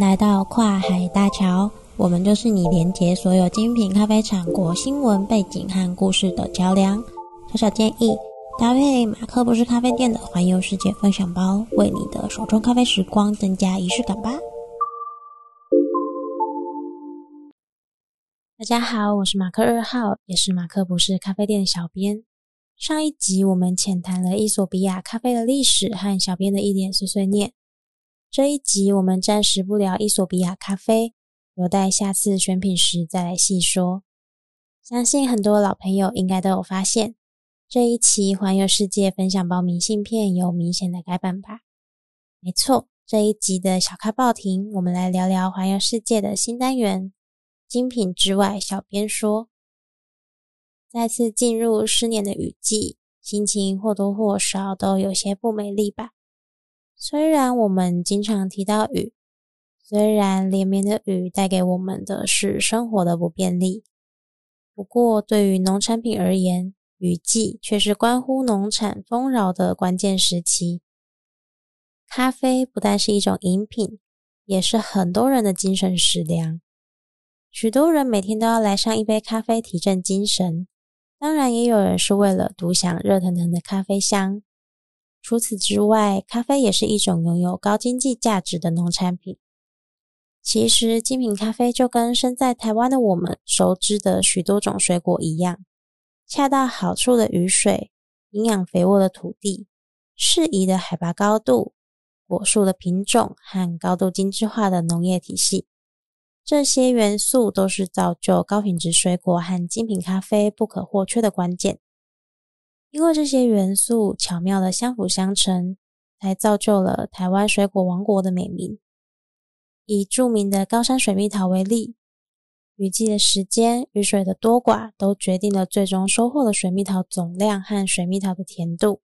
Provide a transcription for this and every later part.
来到跨海大桥，我们就是你连接所有精品咖啡产国新闻背景和故事的桥梁。小小建议，搭配马克不是咖啡店的环游世界分享包，为你的手冲咖啡时光增加仪式感吧。大家好，我是马克二号，也是马克不是咖啡店的小编。上一集我们浅谈了伊索比亚咖啡的历史和小编的一点碎碎念。这一集我们暂时不聊伊索比亚咖啡，留待下次选品时再来细说。相信很多老朋友应该都有发现，这一期环游世界分享包明信片有明显的改版吧？没错，这一集的小咖报亭，我们来聊聊环游世界的新单元——精品之外，小编说。再次进入失年的雨季，心情或多或少都有些不美丽吧？虽然我们经常提到雨，虽然连绵的雨带给我们的是生活的不便利，不过对于农产品而言，雨季却是关乎农产丰饶的关键时期。咖啡不但是一种饮品，也是很多人的精神食粮。许多人每天都要来上一杯咖啡提振精神，当然也有人是为了独享热腾腾的咖啡香。除此之外，咖啡也是一种拥有高经济价值的农产品。其实，精品咖啡就跟身在台湾的我们熟知的许多种水果一样，恰到好处的雨水、营养肥沃的土地、适宜的海拔高度、果树的品种和高度精致化的农业体系，这些元素都是造就高品质水果和精品咖啡不可或缺的关键。因为这些元素巧妙的相辅相成，才造就了台湾水果王国的美名。以著名的高山水蜜桃为例，雨季的时间、雨水的多寡，都决定了最终收获的水蜜桃总量和水蜜桃的甜度。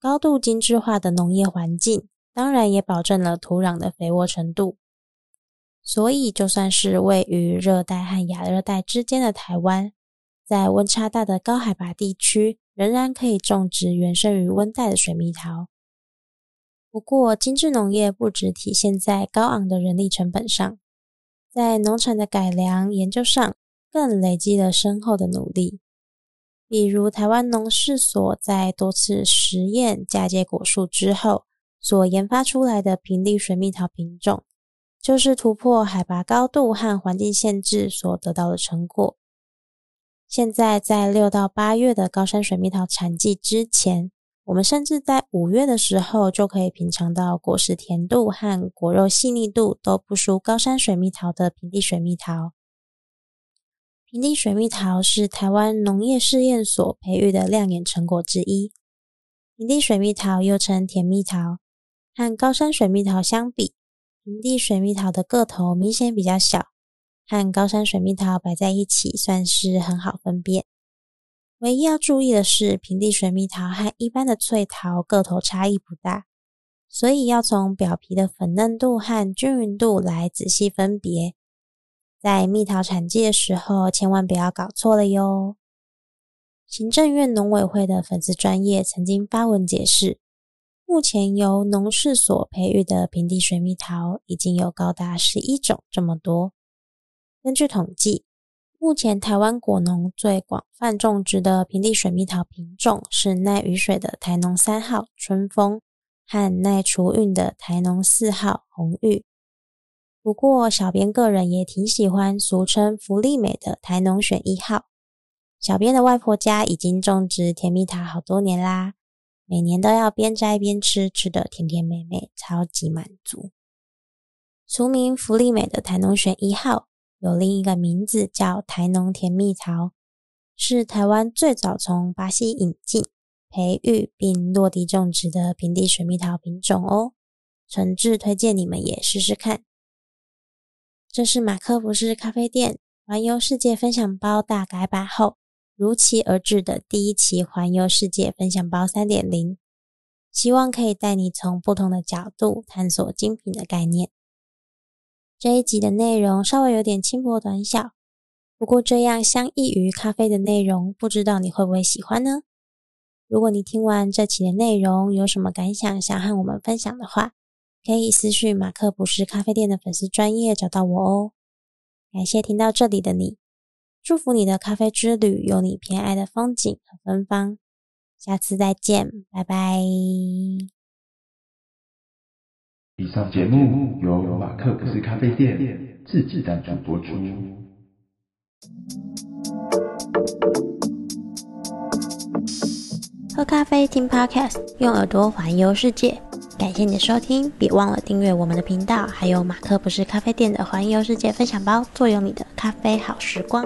高度精致化的农业环境，当然也保证了土壤的肥沃程度。所以，就算是位于热带和亚热带之间的台湾，在温差大的高海拔地区，仍然可以种植原生于温带的水蜜桃。不过，精致农业不只体现在高昂的人力成本上，在农产的改良研究上，更累积了深厚的努力。比如，台湾农试所在多次实验嫁接果树之后，所研发出来的平地水蜜桃品种，就是突破海拔高度和环境限制所得到的成果。现在在六到八月的高山水蜜桃产季之前，我们甚至在五月的时候就可以品尝到果实甜度和果肉细腻度都不输高山水蜜桃的平地水蜜桃。平地水蜜桃是台湾农业试验所培育的亮眼成果之一。平地水蜜桃又称甜蜜桃，和高山水蜜桃相比，平地水蜜桃的个头明显比较小。和高山水蜜桃摆在一起，算是很好分辨。唯一要注意的是，平地水蜜桃和一般的脆桃个头差异不大，所以要从表皮的粉嫩度和均匀度来仔细分别。在蜜桃产季的时候，千万不要搞错了哟。行政院农委会的粉丝专业曾经发文解释，目前由农事所培育的平地水蜜桃已经有高达十一种这么多。根据统计，目前台湾果农最广泛种植的平地水蜜桃品种是耐雨水的台农三号春风和耐除运的台农四号红玉。不过，小编个人也挺喜欢俗称福利美的台农选一号。小编的外婆家已经种植甜蜜桃好多年啦，每年都要边摘边吃，吃的甜甜美美，超级满足。俗名福利美的台农选一号。有另一个名字叫台农甜蜜桃，是台湾最早从巴西引进、培育并落地种植的平地水蜜桃品种哦。诚挚推荐你们也试试看。这是马克不是咖啡店环游世界分享包大改版后如期而至的第一期环游世界分享包三点零，希望可以带你从不同的角度探索精品的概念。这一集的内容稍微有点轻薄短小，不过这样相异于咖啡的内容，不知道你会不会喜欢呢？如果你听完这期的内容有什么感想，想和我们分享的话，可以私讯马克不是咖啡店的粉丝专业找到我哦。感谢听到这里的你，祝福你的咖啡之旅有你偏爱的风景和芬芳。下次再见，拜拜。以上节目由马克不是咖啡店自制赞助播出。喝咖啡听 Podcast，用耳朵环游世界。感谢你的收听，别忘了订阅我们的频道，还有马克不是咖啡店的环游世界分享包，坐拥你的咖啡好时光。